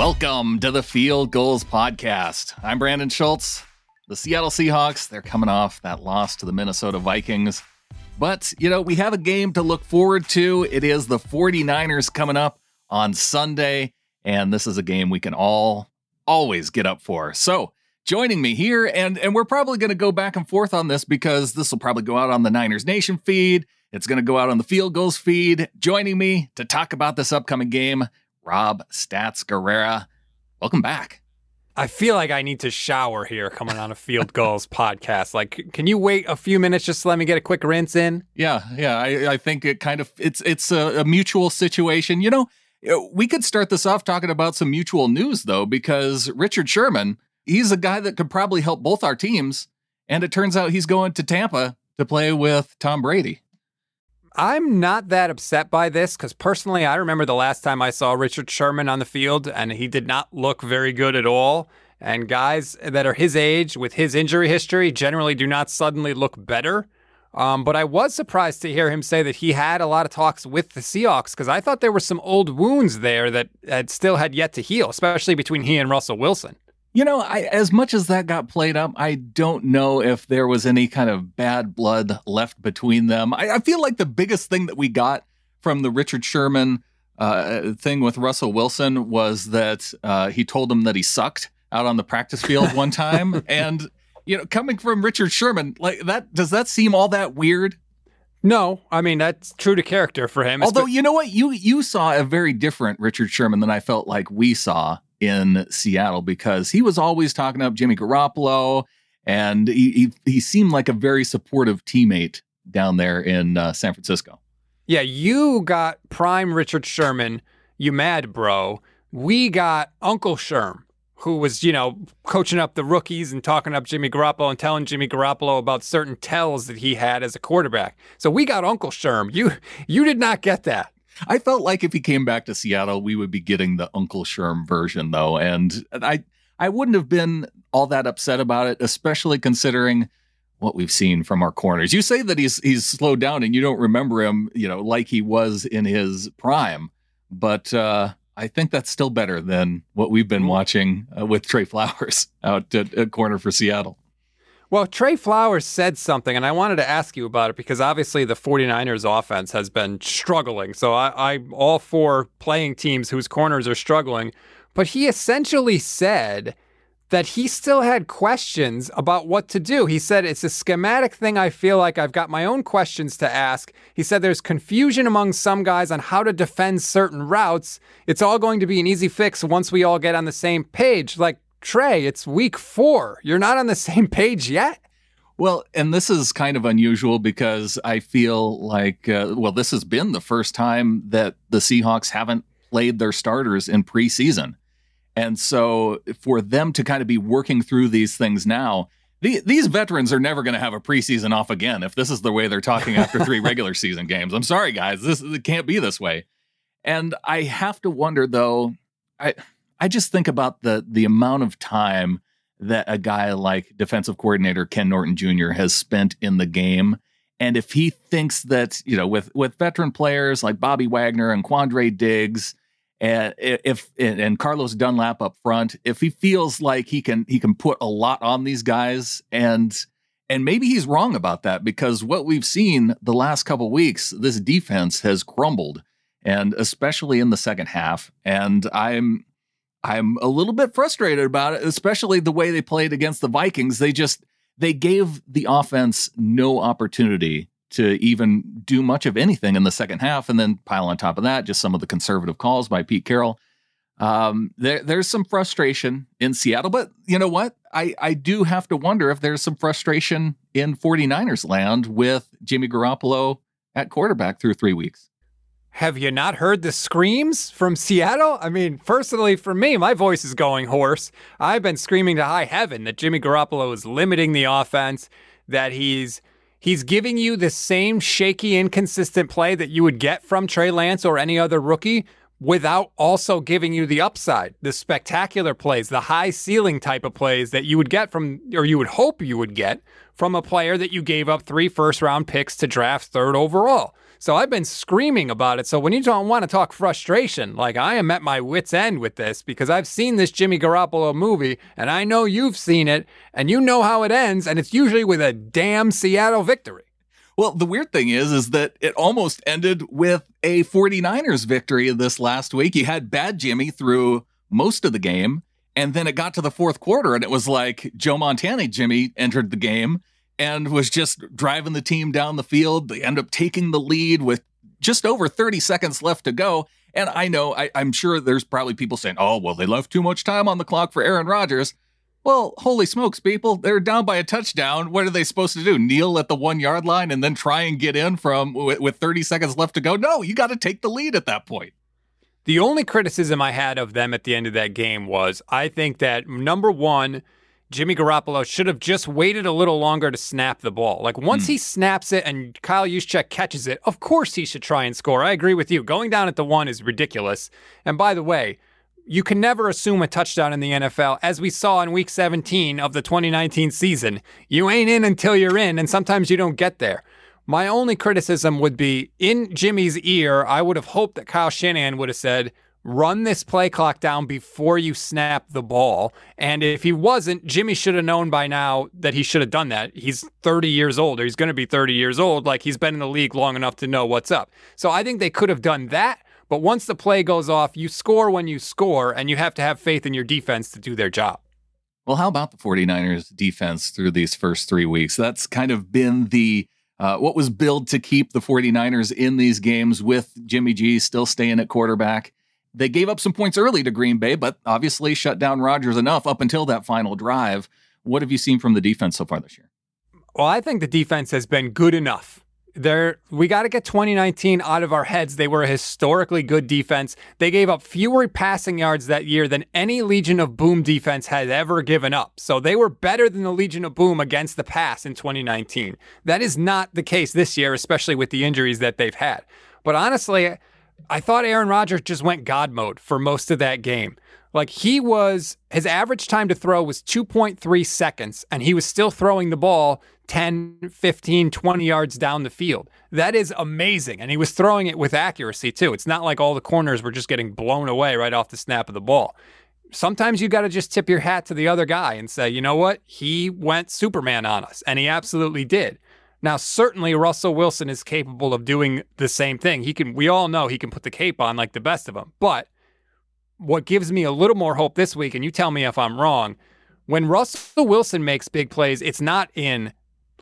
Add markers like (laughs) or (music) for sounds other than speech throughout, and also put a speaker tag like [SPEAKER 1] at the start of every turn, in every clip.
[SPEAKER 1] Welcome to the Field Gulls Podcast. I'm Brandon Schulze. The Seattle Seahawks, they're coming off that loss to the Minnesota Vikings. But, you know, we have a game to look forward to. It is the 49ers coming up on Sunday, and this is a game we can all always get up for. So, joining me here, and and we're probably going to go back and forth on this because this will probably go out on the Niners Nation feed. It's going to go out on the Field Gulls feed. Joining me to talk about this upcoming game, Rob Stats Guerrera. Welcome back.
[SPEAKER 2] I feel like I need to shower here coming on a Field (laughs) Gulls podcast. Like, can you wait a few minutes just to let me get a quick rinse in?
[SPEAKER 1] Yeah, yeah. I, I think it kind of it's it's a, a mutual situation. You know, uh, we could start this off talking about some mutual news though, because Richard Sherman, he's a guy that could probably help both our teams, and it turns out he's going to Tampa to play with Tom Brady.
[SPEAKER 2] I'm not that upset by this because personally, I remember the last time I saw Richard Sherman on the field and he did not look very good at all. And guys that are his age with his injury history generally do not suddenly look better. Um, but I was surprised to hear him say that he had a lot of talks with the Seahawks because I thought there were some old wounds there that had still had yet to heal, especially between he and Russell Wilson.
[SPEAKER 1] You know, I, as much as that got played up, I don't know if there was any kind of bad blood left between them. I, I feel like the biggest thing that we got from the Richard Sherman uh, thing with Russell Wilson was that uh, he told him that he sucked out on the practice field (laughs) one time. and, you know, coming from Richard Sherman, like that, does that seem all that weird?
[SPEAKER 2] No, I mean that's true to character for him.
[SPEAKER 1] Although you know what, you you saw a very different Richard Sherman than I felt like we saw in Seattle because he was always talking up Jimmy Garoppolo, and he he, he seemed like a very supportive teammate down there in uh, San Francisco.
[SPEAKER 2] Yeah, you got prime Richard Sherman. You mad, bro? We got Uncle Sherm, who was you know coaching up the rookies and talking up Jimmy Garoppolo and telling Jimmy Garoppolo about certain tells that he had as a quarterback. So we got Uncle Sherm. You you did not get that.
[SPEAKER 1] I felt like if he came back to Seattle, we would be getting the Uncle Sherm version, though, and I I wouldn't have been all that upset about it, especially considering what we've seen from our corners. You say that he's he's slowed down, and you don't remember him, you know, like he was in his prime, but uh, I think that's still better than what we've been watching uh, with Tre Flowers (laughs) out at, at corner for Seattle.
[SPEAKER 2] Well, Tre Flowers said something, and I wanted to ask you about it because obviously the 49ers offense has been struggling. So I, I'm all for playing teams whose corners are struggling. But he essentially said that he still had questions about what to do. He said, It's a schematic thing. I feel like I've got my own questions to ask. He said, There's confusion among some guys on how to defend certain routes. It's all going to be an easy fix once we all get on the same page. Like, Tre, it's week four. You're not on the same page yet.
[SPEAKER 1] Well, and this is kind of unusual because I feel like, uh, well, this has been the first time that the Seahawks haven't played their starters in preseason. And so for them to kind of be working through these things now, the, these veterans are never going to have a preseason off again if this is the way they're talking after (laughs) three regular season games. I'm sorry, guys. This it can't be this way. And I have to wonder, though, I I just think about the the amount of time that a guy like defensive coordinator Ken Norton Jr. has spent in the game. And if he thinks that, you know, with with veteran players like Bobby Wagner and Quandre Diggs, and if and Carlos Dunlap up front, if he feels like he can he can put a lot on these guys and and maybe he's wrong about that because what we've seen the last couple weeks, this defense has crumbled and especially in the second half. And I'm I'm a little bit frustrated about it, especially the way they played against the Vikings. They just they gave the offense no opportunity to even do much of anything in the second half, and then pile on top of that just some of the conservative calls by Pete Carroll. Um, there, there's some frustration in Seattle, but you know what? I, I do have to wonder if there's some frustration in 49ers land with Jimmy Garoppolo at quarterback through three weeks.
[SPEAKER 2] Have you not heard the screams from Seattle? I mean, personally, for me, my voice is going hoarse. I've been screaming to high heaven that Jimmy Garoppolo is limiting the offense, that he's he's giving you the same shaky, inconsistent play that you would get from Trey Lance or any other rookie without also giving you the upside, the spectacular plays, the high ceiling type of plays that you would get from, or you would hope you would get from a player that you gave up three first round picks to draft third overall. So I've been screaming about it. So when you don't want to talk frustration, like I am at my wits' end with this because I've seen this Jimmy Garoppolo movie and I know you've seen it and you know how it ends, and it's usually with a damn Seattle victory.
[SPEAKER 1] Well, the weird thing is, is that it almost ended with a 49ers victory this last week. You had bad Jimmy through most of the game, and then it got to the fourth quarter, and it was like Joe Montana Jimmy entered the game and was just driving the team down the field. They end up taking the lead with just over 30 seconds left to go. And I know, I, am sure there's probably people saying, oh, well, they left too much time on the clock for Aaron Rodgers. Well, holy smokes, people. They're down by a touchdown. What are they supposed to do? Kneel at the one yard line and then try and get in from with, with 30 seconds left to go? No, you got to take the lead at that point.
[SPEAKER 2] The only criticism I had of them at the end of that game was I think that number one, Jimmy Garoppolo should have just waited a little longer to snap the ball. Like once mm. he snaps it and Kyle Juszczyk catches it, of course he should try and score. I agree with you. Going down at the one is ridiculous. And by the way, you can never assume a touchdown in the NFL, as we saw in week 17 of the 2019 season. You ain't in until you're in, and sometimes you don't get there. My only criticism would be in Jimmy's ear, I would have hoped that Kyle Shanahan would have said, run this play clock down before you snap the ball. And if he wasn't, Jimmy should have known by now that he should have done that. He's 30 years old, or he's going to be 30 years old. Like he's been in the league long enough to know what's up. So I think they could have done that but once the play goes off, you score when you score, and you have to have faith in your defense to do their job.
[SPEAKER 1] Well, how about the 49ers defense through these first three weeks? That's kind of been the uh, what was billed to keep the 49ers in these games with Jimmy G still staying at quarterback. They gave up some points early to Green Bay, but obviously shut down Rodgers enough up until that final drive. What have you seen from the defense so far this year?
[SPEAKER 2] Well, I think the defense has been good enough there we got to get 2019 out of our heads. They were a historically good defense. They gave up fewer passing yards that year than any Legion of Boom defense had ever given up. So they were better than the Legion of Boom against the pass in 2019. That is not the case this year, especially with the injuries that they've had. But honestly, I thought Aaron Rodgers just went God mode for most of that game. Like he was, his average time to throw was 2.3 seconds, and he was still throwing the ball 10, 15, 20 yards down the field. That is amazing. And he was throwing it with accuracy too. It's not like all the corners were just getting blown away right off the snap of the ball. Sometimes you got to just tip your hat to the other guy and say, you know what? He went Superman on us, and he absolutely did. Now, certainly Russell Wilson is capable of doing the same thing. He can, we all know he can put the cape on like the best of them. But what gives me a little more hope this week, and you tell me if I'm wrong, when Russell Wilson makes big plays, it's not in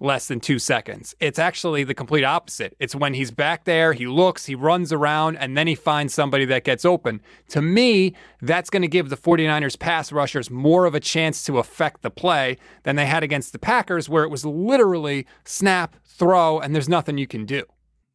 [SPEAKER 2] less than two seconds. It's actually the complete opposite. It's when he's back there, he looks, he runs around, and then he finds somebody that gets open. To me, that's going to give the 49ers pass rushers more of a chance to affect the play than they had against the Packers, where it was literally snap, throw, and there's nothing you can do.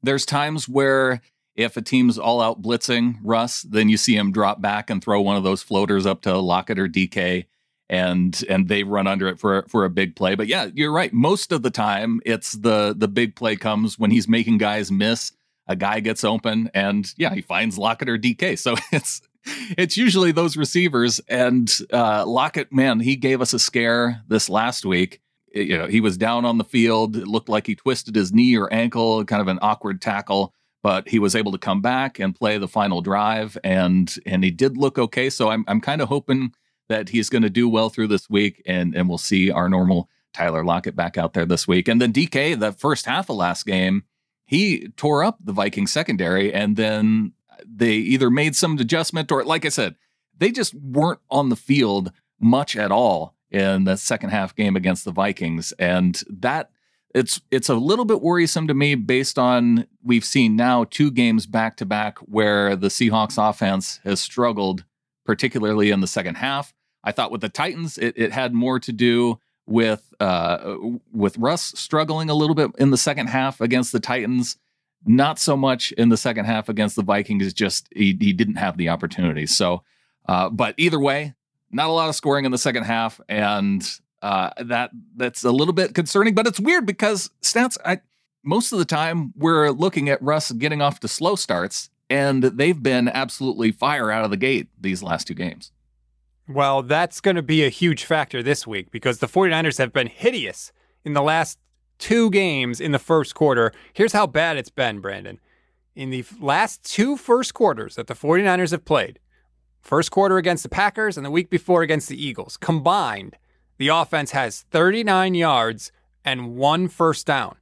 [SPEAKER 1] There's times where if a team's all out blitzing Russ, then you see him drop back and throw one of those floaters up to Lockett or DK and and they run under it for for a big play. But yeah, you're right. Most of the time it's the the big play comes when he's making guys miss. A guy gets open and yeah, he finds Lockett or DK. So (laughs) it's it's usually those receivers and uh Lockett, man, he gave us a scare this last week. You know, he was down on the field. It looked like he twisted his knee or ankle, kind of an awkward tackle but he was able to come back and play the final drive and and he did look okay so i'm i'm kind of hoping that he's going to do well through this week and and we'll see our normal Tyler Lockett back out there this week. And then DK the first half of last game he tore up the Viking secondary and then they either made some adjustment or like I said they just weren't on the field much at all in the second half game against the Vikings. And that it's it's a little bit worrisome to me based on we've seen now two games back to back where the Seahawks offense has struggled, particularly in the second half. I thought with the Titans, it, it had more to do with uh, with Russ struggling a little bit in the second half against the Titans. Not so much in the second half against the Vikings. Just he, he didn't have the opportunity. So, uh, but either way, not a lot of scoring in the second half, and uh, that that's a little bit concerning, but it's weird because stats. I, most of the time, we're looking at Russ getting off to slow starts, and they've been absolutely fire out of the gate these last two games.
[SPEAKER 2] Well, that's going to be a huge factor this week because the 49ers have been hideous in the last two games in the first quarter. Here's how bad it's been, Brandon. in the last two first quarters that the 49ers have played, first quarter against the Packers and the week before against the Eagles, combined, the offense has 39 yards and one first down.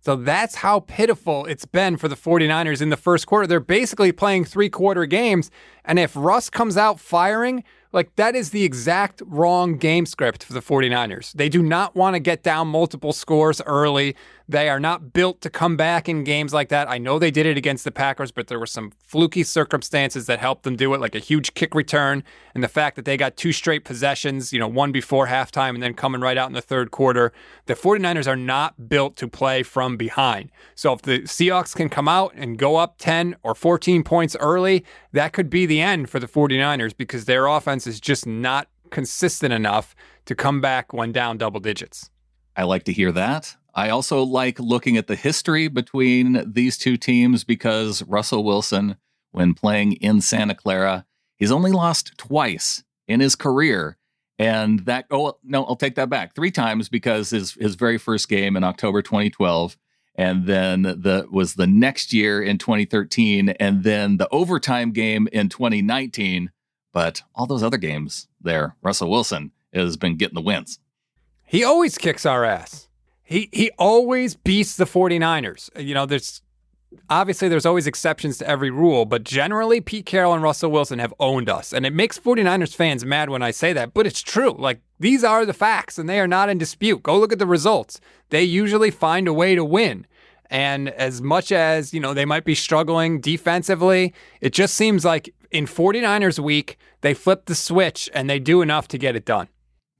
[SPEAKER 2] So that's how pitiful it's been for the 49ers in the first quarter. They're basically playing three quarter games. And if Russ comes out firing, like that is the exact wrong game script for the 49ers. They do not want to get down multiple scores early. They are not built to come back in games like that. I know they did it against the Packers, but there were some fluky circumstances that helped them do it, like a huge kick return and the fact that they got two straight possessions, you know, one before halftime and then coming right out in the third quarter. The 49ers are not built to play from behind. So if the Seahawks can come out and go up 10 or 14 points early, that could be the end for the 49ers because their offense is just not consistent enough to come back when down double digits.
[SPEAKER 1] I like to hear that. I also like looking at the history between these two teams because Russell Wilson, when playing in Santa Clara, he's only lost twice in his career. And that, oh, no, I'll take that back. Three times because his, his very first game in October 2012. And then the was the next year in 2013, and then the overtime game in 2019. But all those other games there, Russell Wilson has been getting the wins.
[SPEAKER 2] He always kicks our ass. He he always beats the 49ers. You know, there's obviously there's always exceptions to every rule, but generally Pete Carroll and Russell Wilson have owned us. And it makes 49ers fans mad when I say that, but it's true. Like these are the facts and they are not in dispute. Go look at the results. They usually find a way to win. And as much as, you know, they might be struggling defensively, it just seems like in 49ers week, they flip the switch and they do enough to get it done.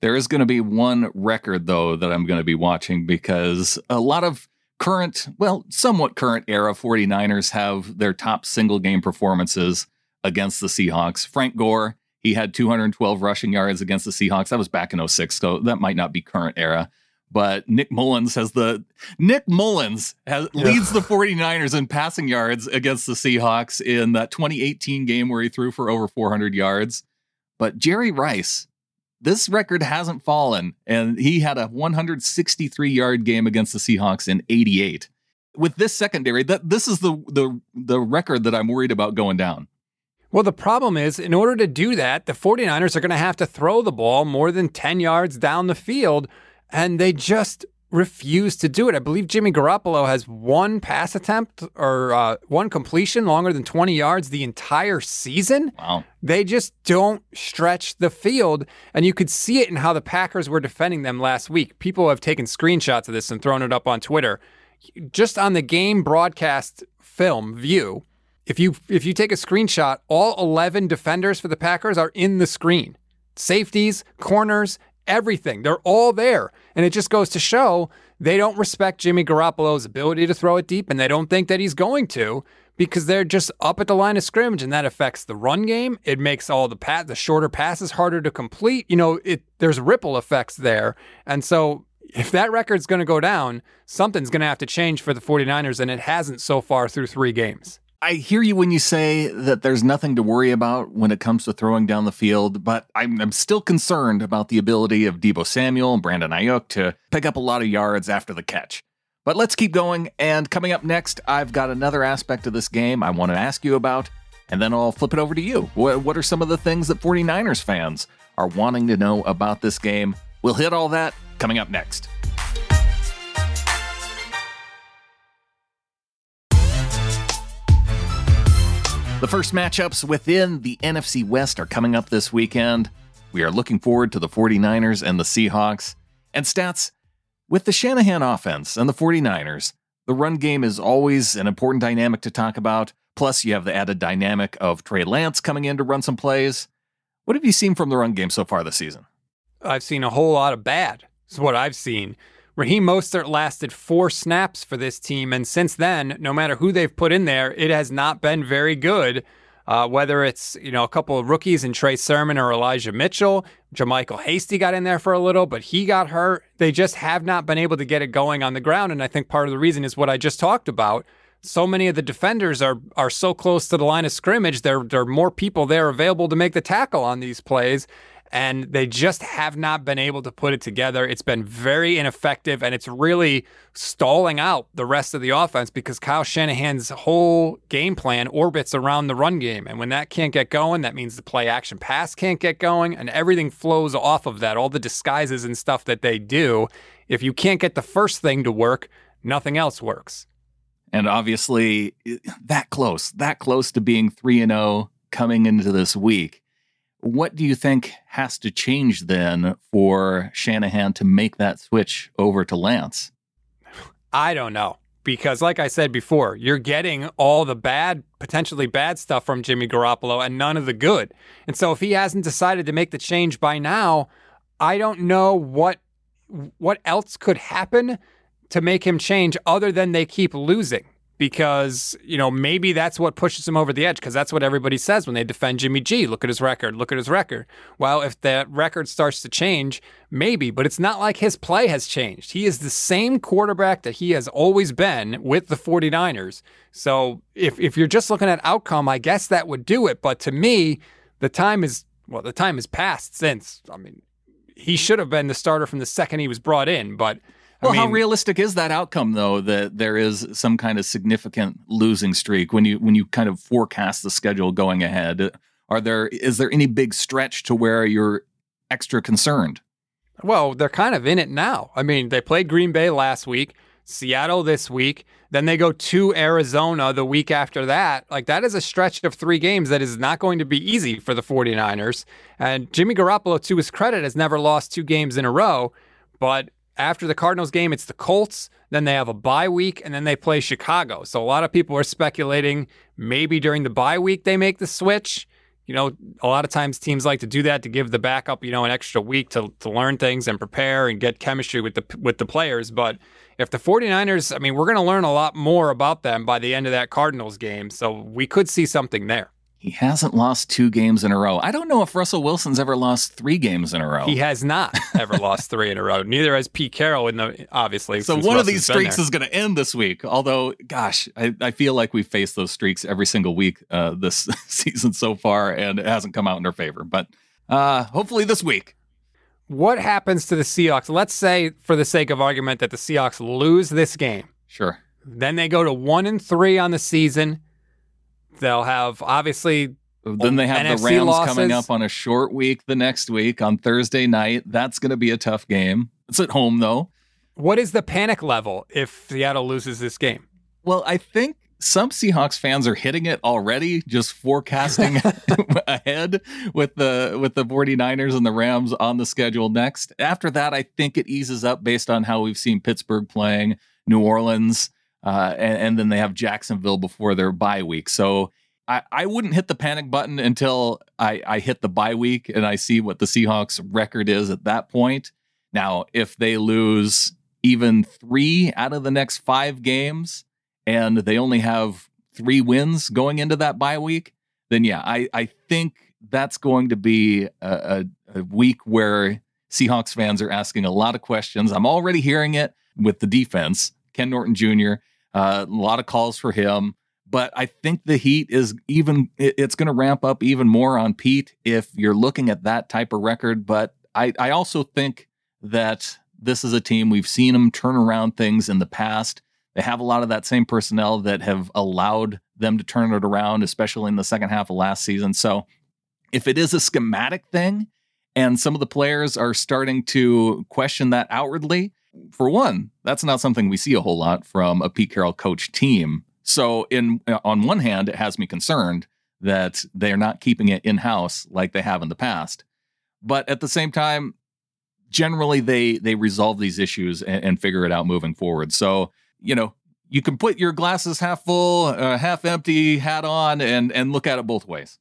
[SPEAKER 1] There is going to be one record, though, that I'm going to be watching because a lot of current, well, somewhat current era 49ers have their top single game performances against the Seahawks. Frank Gore, he had 212 rushing yards against the Seahawks. That was back in 06, so that might not be current era. But Nick Mullens has the Nick Mullens has, yeah. leads the 49ers in passing yards against the Seahawks in that 2018 game where he threw for over 400 yards. But Jerry Rice this record hasn't fallen, and he had a 163 yard game against the Seahawks in 88. With this secondary, that this is the the the record that I'm worried about going down.
[SPEAKER 2] Well, the problem is, in order to do that, the 49ers are going to have to throw the ball more than 10 yards down the field, and they just refuse to do it. I believe Jimmy Garoppolo has one pass attempt or uh, one completion longer than 20 yards the entire season.
[SPEAKER 1] Wow.
[SPEAKER 2] They just don't stretch the field. And you could see it in how the Packers were defending them last week. People have taken screenshots of this and thrown it up on Twitter. Just on the game broadcast film view, if you if you take a screenshot, all 11 defenders for the Packers are in the screen. Safeties, corners, everything. They're all there. And it just goes to show they don't respect Jimmy Garoppolo's ability to throw it deep, and they don't think that he's going to because they're just up at the line of scrimmage, and that affects the run game. It makes all the pat the shorter passes harder to complete. You know, it there's ripple effects there, and so if that record's going to go down, something's going to have to change for the 49ers, and it hasn't so far through three games.
[SPEAKER 1] I hear you when you say that there's nothing to worry about when it comes to throwing down the field, but I'm, I'm, still concerned about the ability of Deebo Samuel and Brandon Aiyuk to pick up a lot of yards after the catch. But let's keep going. And coming up next, I've got another aspect of this game I want to ask you about, and then I'll flip it over to you. What, what are some of the things that 49ers fans are wanting to know about this game? We'll hit all that coming up next. The first matchups within the NFC West are coming up this weekend. We are looking forward to the 49ers and the Seahawks. And stats with the Shanahan offense and the 49ers, the run game is always an important dynamic to talk about. Plus, you have the added dynamic of Trey Lance coming in to run some plays. What have you seen from the run game so far this season?
[SPEAKER 2] I've seen a whole lot of bad, is what I've seen. Raheem Mostert lasted four snaps for this team, and since then, no matter who they've put in there, it has not been very good. Uh, whether it's you know a couple of rookies and Trey Sermon or Elijah Mitchell, JaMycal Hasty got in there for a little, but he got hurt. They just have not been able to get it going on the ground, and I think part of the reason is what I just talked about. So many of the defenders are are so close to the line of scrimmage. There there are more people there available to make the tackle on these plays, and they just have not been able to put it together. It's been very ineffective, and it's really stalling out the rest of the offense because Kyle Shanahan's whole game plan orbits around the run game. And when that can't get going, that means the play action pass can't get going, and everything flows off of that. All the disguises and stuff that they do. If you can't get the first thing to work, nothing else works.
[SPEAKER 1] And obviously, that close, that close to being 3 and 0 coming into this week what do you think has to change then for Shanahan to make that switch over to Lance?
[SPEAKER 2] I don't know. Because, like I said before, you're getting all the bad, potentially bad stuff from Jimmy Garoppolo and none of the good. And so, if he hasn't decided to make the change by now, I don't know what what else could happen to make him change other than they keep losing because, you know, maybe that's what pushes him over the edge because that's what everybody says when they defend Jimmy G. Look at his record. Look at his record. Well, if that record starts to change, maybe, but it's not like his play has changed. He is the same quarterback that he has always been with the 49ers. So if, if you're just looking at outcome, I guess that would do it. But to me, the time is, well, the time has passed since. I mean, he should have been the starter from the second he was brought in, but
[SPEAKER 1] well, I mean, how realistic is that outcome though that there is some kind of significant losing streak when you when you kind of forecast the schedule going ahead? Are there is there any big stretch to where you're extra concerned?
[SPEAKER 2] Well, they're kind of in it now. I mean, they played Green Bay last week, Seattle this week, then they go to Arizona the week after that. Like that is a stretch of 3 games that is not going to be easy for the 49ers. And Jimmy Garoppolo to his credit has never lost two games in a row, but after the Cardinals game, it's the Colts. Then they have a bye week, and then they play Chicago. So a lot of people are speculating maybe during the bye week they make the switch. You know, a lot of times teams like to do that to give the backup, you know, an extra week to, to learn things and prepare and get chemistry with the with the players. But if the 49ers, I mean, we're going to learn a lot more about them by the end of that Cardinals game. So we could see something there.
[SPEAKER 1] He hasn't lost two games in a row. I don't know if Russell Wilson's ever lost three games in a row.
[SPEAKER 2] He has not ever (laughs) lost three in a row. Neither has Pete Carroll in the obviously.
[SPEAKER 1] So one
[SPEAKER 2] Russ
[SPEAKER 1] of these streaks is going to end this week. Although, gosh, I, I feel like we face those streaks every single week uh, this (laughs) season so far, and it hasn't come out in our favor. But uh, hopefully this week.
[SPEAKER 2] What happens to the Seahawks? Let's say, for the sake of argument, that the Seahawks lose this game.
[SPEAKER 1] Sure.
[SPEAKER 2] Then they go to one and three on the season They'll have obviously.
[SPEAKER 1] Then they have NFC the Rams losses. coming up on a short week the next week on Thursday night. That's going to be a tough game. It's at home though.
[SPEAKER 2] What is the panic level if Seattle loses this game?
[SPEAKER 1] Well, I think some Seahawks fans are hitting it already, just forecasting (laughs) (laughs) ahead with the with the 49ers and the Rams on the schedule next. After that, I think it eases up based on how we've seen Pittsburgh playing, New Orleans, uh, and, and, then they have Jacksonville before their bye week. So I, I wouldn't hit the panic button until I, I hit the bye week and I see what the Seahawks record is at that point. Now, if they lose even three out of the next five games and they only have three wins going into that bye week, then yeah, I, I think that's going to be a, a, a week where Seahawks fans are asking a lot of questions. I'm already hearing it with the defense. Ken Norton Jr. Uh, a lot of calls for him, but I think the heat is even. It's going to ramp up even more on Pete if you're looking at that type of record. But I, I also think that this is a team we've seen them turn around things in the past. They have a lot of that same personnel that have allowed them to turn it around, especially in the second half of last season. So if it is a schematic thing and some of the players are starting to question that outwardly, for one, that's not something we see a whole lot from a Pete Carroll coach team. So, in on one hand, it has me concerned that they're not keeping it in house like they have in the past. But at the same time, generally they they resolve these issues and, and figure it out moving forward. So, you know, you can put your glasses half full, uh, half empty hat on, and and look at it both ways.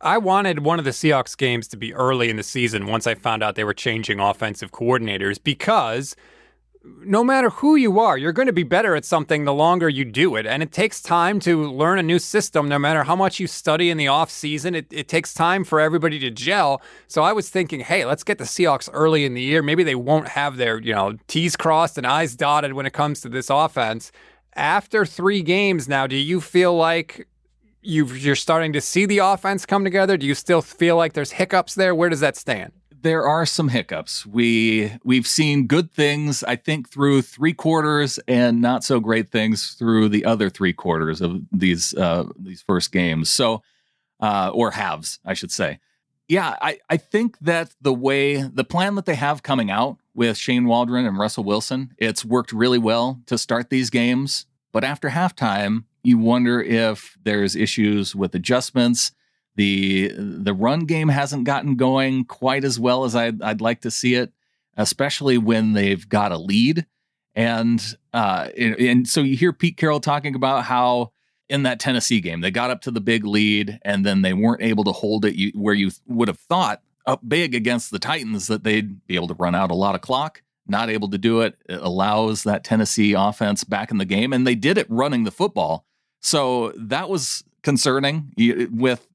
[SPEAKER 2] I wanted one of the Seahawks games to be early in the season once I found out they were changing offensive coordinators because no matter who you are, you're going to be better at something the longer you do it. And it takes time to learn a new system, no matter how much you study in the off season. It, it takes time for everybody to gel. So I was thinking, hey, let's get the Seahawks early in the year. Maybe they won't have their, you know, T's crossed and I's dotted when it comes to this offense. After three games now, do you feel like you you're starting to see the offense come together? Do you still feel like there's hiccups there? Where does that stand?
[SPEAKER 1] There are some hiccups. We we've seen good things, I think, through three quarters, and not so great things through the other three quarters of these uh, these first games. So, uh, or halves, I should say. Yeah, I, I think that the way the plan that they have coming out with Shane Waldron and Russell Wilson, it's worked really well to start these games. But after halftime, you wonder if there's issues with adjustments. The the run game hasn't gotten going quite as well as I'd, I'd like to see it, especially when they've got a lead. And uh, and so you hear Pete Carroll talking about how in that Tennessee game. They got up to the big lead and then they weren't able to hold it where you would have thought up big against the Titans that they'd be able to run out a lot of clock. Not able to do it. It allows that Tennessee offense back in the game, and they did it running the football. So that was concerning with,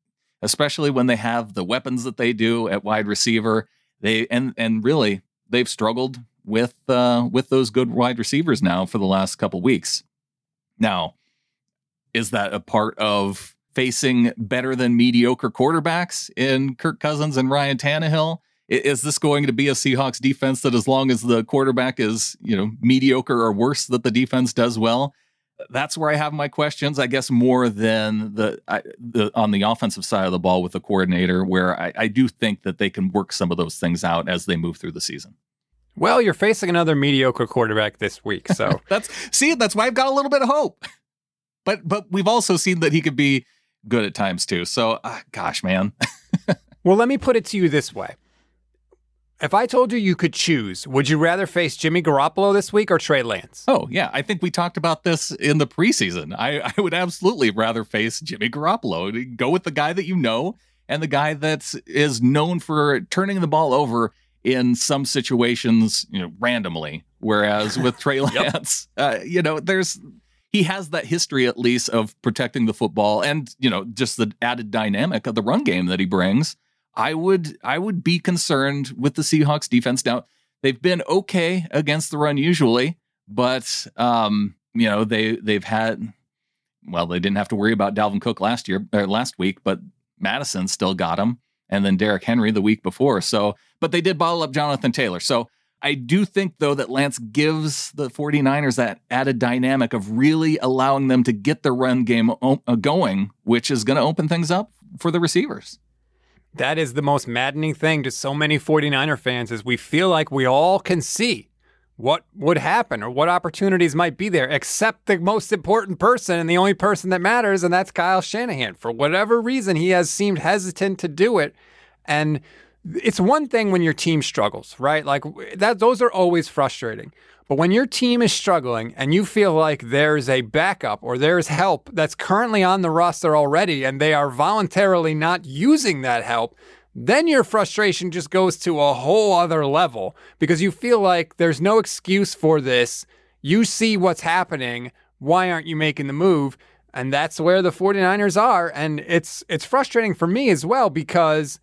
[SPEAKER 1] especially when they have the weapons that they do at wide receiver. They and and really they've struggled with uh, with those good wide receivers now for the last couple weeks. Now, is that a part of facing better than mediocre quarterbacks in Kirk Cousins and Ryan Tannehill? Is this going to be a Seahawks defense that, as long as the quarterback is, you know, mediocre or worse, that the defense does well? That's where I have my questions. I guess more than the, I, the on the offensive side of the ball with the coordinator, where I, I do think that they can work some of those things out as they move through the season.
[SPEAKER 2] Well, you're facing another mediocre quarterback this week, so (laughs)
[SPEAKER 1] that's see, that's why I've got a little bit of hope but but we've also seen that he could be good at times too. So, uh, gosh, man. (laughs)
[SPEAKER 2] well, let me put it to you this way. If I told you you could choose, would you rather face Jimmy Garoppolo this week or Trey Lance?
[SPEAKER 1] Oh, yeah. I think we talked about this in the preseason. I, I would absolutely rather face Jimmy Garoppolo. Go with the guy that you know and the guy that is known for turning the ball over in some situations, you know, randomly. Whereas with Trey (laughs) Lance, yep. uh, you know, there's he has that history at least of protecting the football and you know just the added dynamic of the run game that he brings i would i would be concerned with the seahawks defense. Now they've been okay against the run usually but um you know they they've had well they didn't have to worry about dalvin cook last year or last week but Mattison still got him and then Derrick Henry the week before. So but they did bottle up jonathan taylor. So I do think, though, that Lance gives the 49ers that added dynamic of really allowing them to get the run game o- uh, going, which is going to open things up for the receivers.
[SPEAKER 2] That is the most maddening thing to so many 49er fans is we feel like we all can see what would happen or what opportunities might be there, except the most important person and the only person that matters, and that's Kyle Shanahan. For whatever reason, he has seemed hesitant to do it. And it's one thing when your team struggles, right? Like that those are always frustrating. But when your team is struggling and you feel like there's a backup or there's help that's currently on the roster already and they are voluntarily not using that help, then your frustration just goes to a whole other level because you feel like there's no excuse for this. You see what's happening. Why aren't you making the move? And that's where the 49ers are and it's it's frustrating for me as well because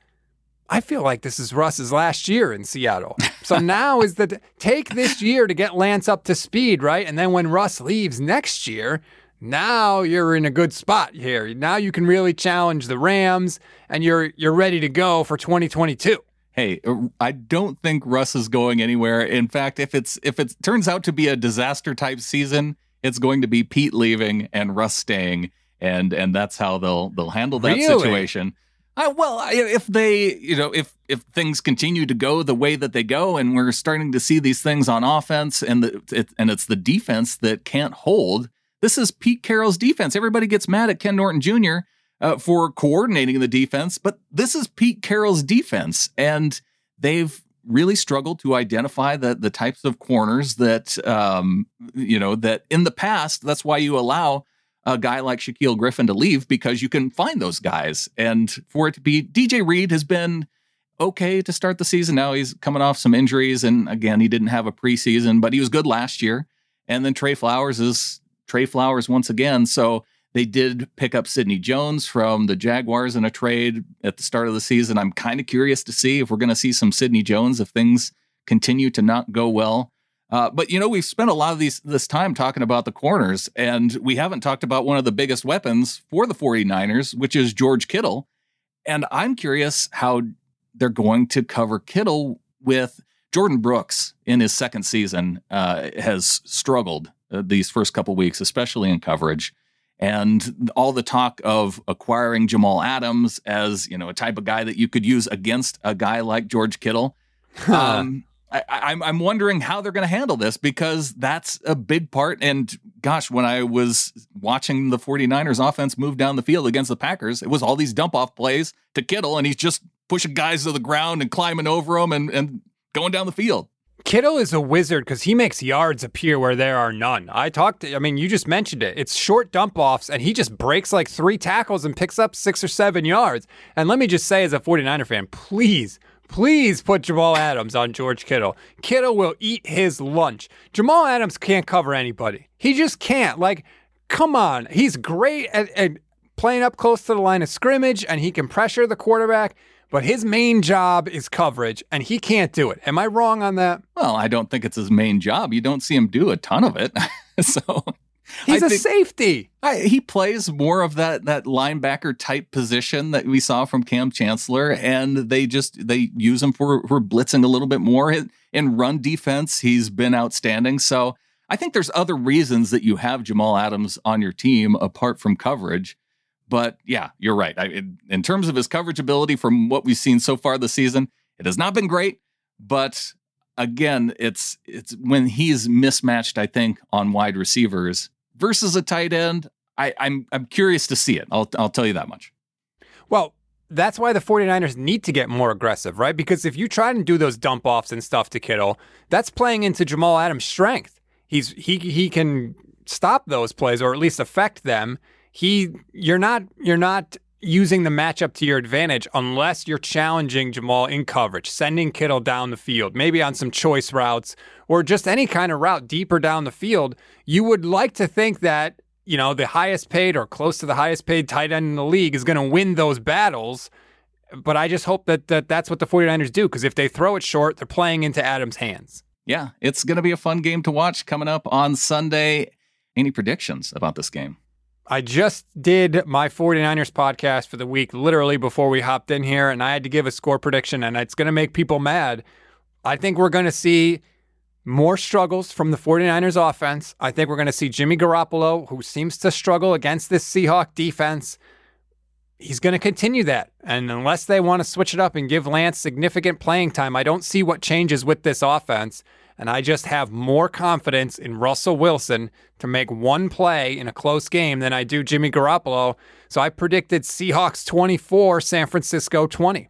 [SPEAKER 2] I feel like this is Russ's last year in Seattle. So (laughs) now is the take this year to get Lance up to speed, right? And then when Russ leaves next year, now you're in a good spot here. Now you can really challenge the Rams and you're you're ready to go for 2022.
[SPEAKER 1] Hey, uh, I don't think Russ is going anywhere. In fact, if it's if it turns out to be a disaster type season, it's going to be Pete leaving and Russ staying and and that's how they'll they'll handle that really? situation. Well, if they, you know, if if things continue to go the way that they go, and we're starting to see these things on offense, and the, it, and it's the defense that can't hold. This is Pete Carroll's defense. Everybody gets mad at Ken Norton Jr. Uh, for coordinating the defense, but this is Pete Carroll's defense, and they've really struggled to identify the the types of corners that um, you know that in the past. That's why you allow a guy like Shaquill Griffin to leave because you can find those guys. And for it to be DJ Reed has been okay to start the season. Now he's coming off some injuries. And again, he didn't have a preseason, but he was good last year. And then Tre Flowers is Tre Flowers once again. So they did pick up Sidney Jones from the Jaguars in a trade at the start of the season. I'm kind of curious to see if we're going to see some Sidney Jones if things continue to not go well Uh, but you know, we've spent a lot of these this time talking about the corners, and we haven't talked about one of the biggest weapons for the 49ers, which is George Kittle. And I'm curious how they're going to cover Kittle with Jordyn Brooks in his second season uh, has struggled uh, these first couple weeks, especially in coverage. And all the talk of acquiring Jamal Adams as you know a type of guy that you could use against a guy like George Kittle. (laughs) Um, I, I'm I'm wondering how they're going to handle this because that's a big part. And gosh, when I was watching the 49ers offense move down the field against the Packers, it was all these dump off plays to Kittle, and he's just pushing guys to the ground and climbing over them and, and going down the field.
[SPEAKER 2] Kittle is a wizard because he makes yards appear where there are none. I talked, I mean, you just mentioned it. It's short dump offs, and he just breaks like three tackles and picks up six or seven yards. And let me just say, as a 49er fan, please, please put Jamal Adams on George Kittle. Kittle will eat his lunch. Jamal Adams can't cover anybody. He just can't. Like, come on. He's great at, at playing up close to the line of scrimmage, and he can pressure the quarterback but his main job is coverage, and he can't do it. Am I wrong on that?
[SPEAKER 1] Well, I don't think it's his main job. You don't see him do a ton of it. (laughs) so
[SPEAKER 2] he's I a safety.
[SPEAKER 1] I, he plays more of that that linebacker type position that we saw from Kam Chancellor, and they just they use him for for blitzing a little bit more in run defense. He's been outstanding. So I think there's other reasons that you have Jamal Adams on your team apart from coverage. But yeah, you're right. I, in, in terms of his coverage ability from what we've seen so far this season, it has not been great. But again, it's it's when he's mismatched, I think, on wide receivers versus a tight end. I, I'm I'm curious to see it. I'll I'll tell you that much.
[SPEAKER 2] Well, that's why the 49ers need to get more aggressive, right? Because if you try and do those dump offs and stuff to Kittle, that's playing into Jamal Adams' strength. He's he he can stop those plays or at least affect them he you're not you're not using the matchup to your advantage unless you're challenging Jamal in coverage, sending Kittle down the field, maybe on some choice routes or just any kind of route deeper down the field. You would like to think that, you know, the highest paid or close to the highest paid tight end in the league is going to win those battles. But I just hope that, that that's what the 49ers do because if they throw it short, they're playing into Adams' hands.
[SPEAKER 1] Yeah, it's going to be a fun game to watch coming up on Sunday. Any predictions about this game?
[SPEAKER 2] I just did my 49ers podcast for the week literally before we hopped in here, and I had to give a score prediction, and it's going to make people mad. I think we're going to see more struggles from the 49ers offense. I think we're going to see Jimmy Garoppolo, who seems to struggle against this Seahawk defense. He's going to continue that. And unless they want to switch it up and give Lance significant playing time, I don't see what changes with this offense. And I just have more confidence in Russell Wilson to make one play in a close game than I do Jimmy Garoppolo. So I predicted Seahawks 24, San Francisco 20.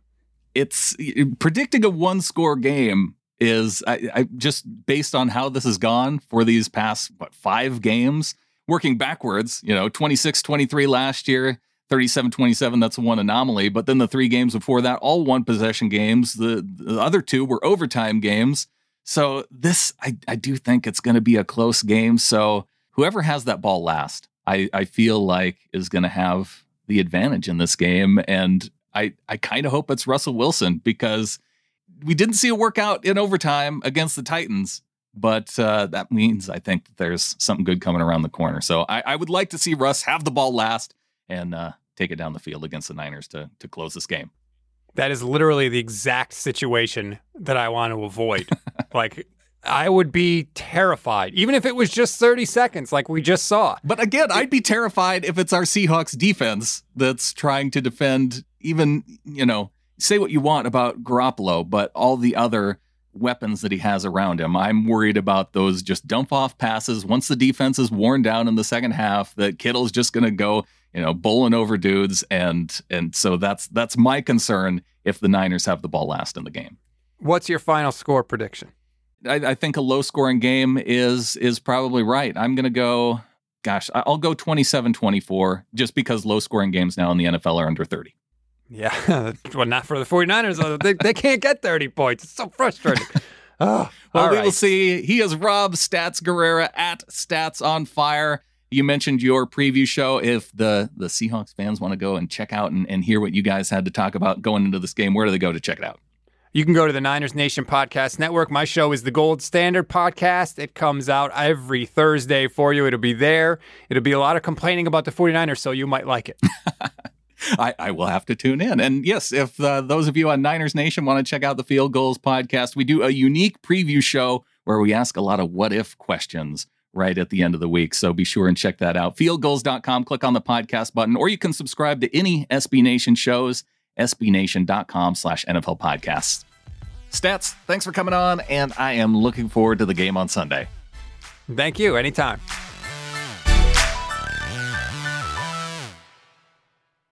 [SPEAKER 1] It's predicting a one score game is I, I, just based on how this has gone for these past what five games working backwards you know 26 23 last year 37 27 that's one anomaly but then the three games before that all one possession games the, the other two were overtime games so this, I, I do think it's going to be a close game. So whoever has that ball last, I, I feel like is going to have the advantage in this game. And I, I kind of hope it's Russell Wilson because we didn't see a workout in overtime against the Titans. But uh, that means I think there's something good coming around the corner. So I, I would like to see Russ have the ball last and uh, take it down the field against the Niners to to close this game.
[SPEAKER 2] That is literally the exact situation that I want to avoid. (laughs) like, I would be terrified, even if it was just 30 seconds, like we just saw.
[SPEAKER 1] But again, I'd be terrified if it's our Seahawks defense that's trying to defend, even, you know, say what you want about Garoppolo, but all the other weapons that he has around him. I'm worried about those just dump off passes. Once the defense is worn down in the second half, that Kittle's just going to go you know, bowling over dudes, and and so that's that's my concern if the Niners have the ball last in the game.
[SPEAKER 2] What's your final score prediction?
[SPEAKER 1] I, I think a low scoring game is is probably right. I'm going to go. Gosh, I'll go 27-24 just because low scoring games now in the NFL are under 30.
[SPEAKER 2] Yeah, (laughs) well, not for the 49ers. they, they can't get 30 points. It's so frustrating. (laughs)
[SPEAKER 1] Oh, well, we right. will see. He is Rob Stats Guerrera at Stats on Fire. You mentioned your preview show. If the the Seahawks fans want to go and check out and, and hear what you guys had to talk about going into this game, where do they go to check it out?
[SPEAKER 2] You can go to the Niners Nation Podcast Network. My show is the Gold Standard Podcast. It comes out every Thursday for you. It'll be there. It'll be a lot of complaining about the 49ers, so you might like it. (laughs)
[SPEAKER 1] I, I, will have to tune in. And yes, if uh, those of you on Niners Nation want to check out the Field Gulls podcast, we do a unique preview show where we ask a lot of what if questions right at the end of the week. So be sure and check that out. Fieldgulls.com, click on the podcast button, or you can subscribe to any SB Nation shows, sbnation.com slash NFL podcasts. Stats, thanks for coming on, and I am looking forward to the game on Sunday.
[SPEAKER 2] Thank you. Anytime.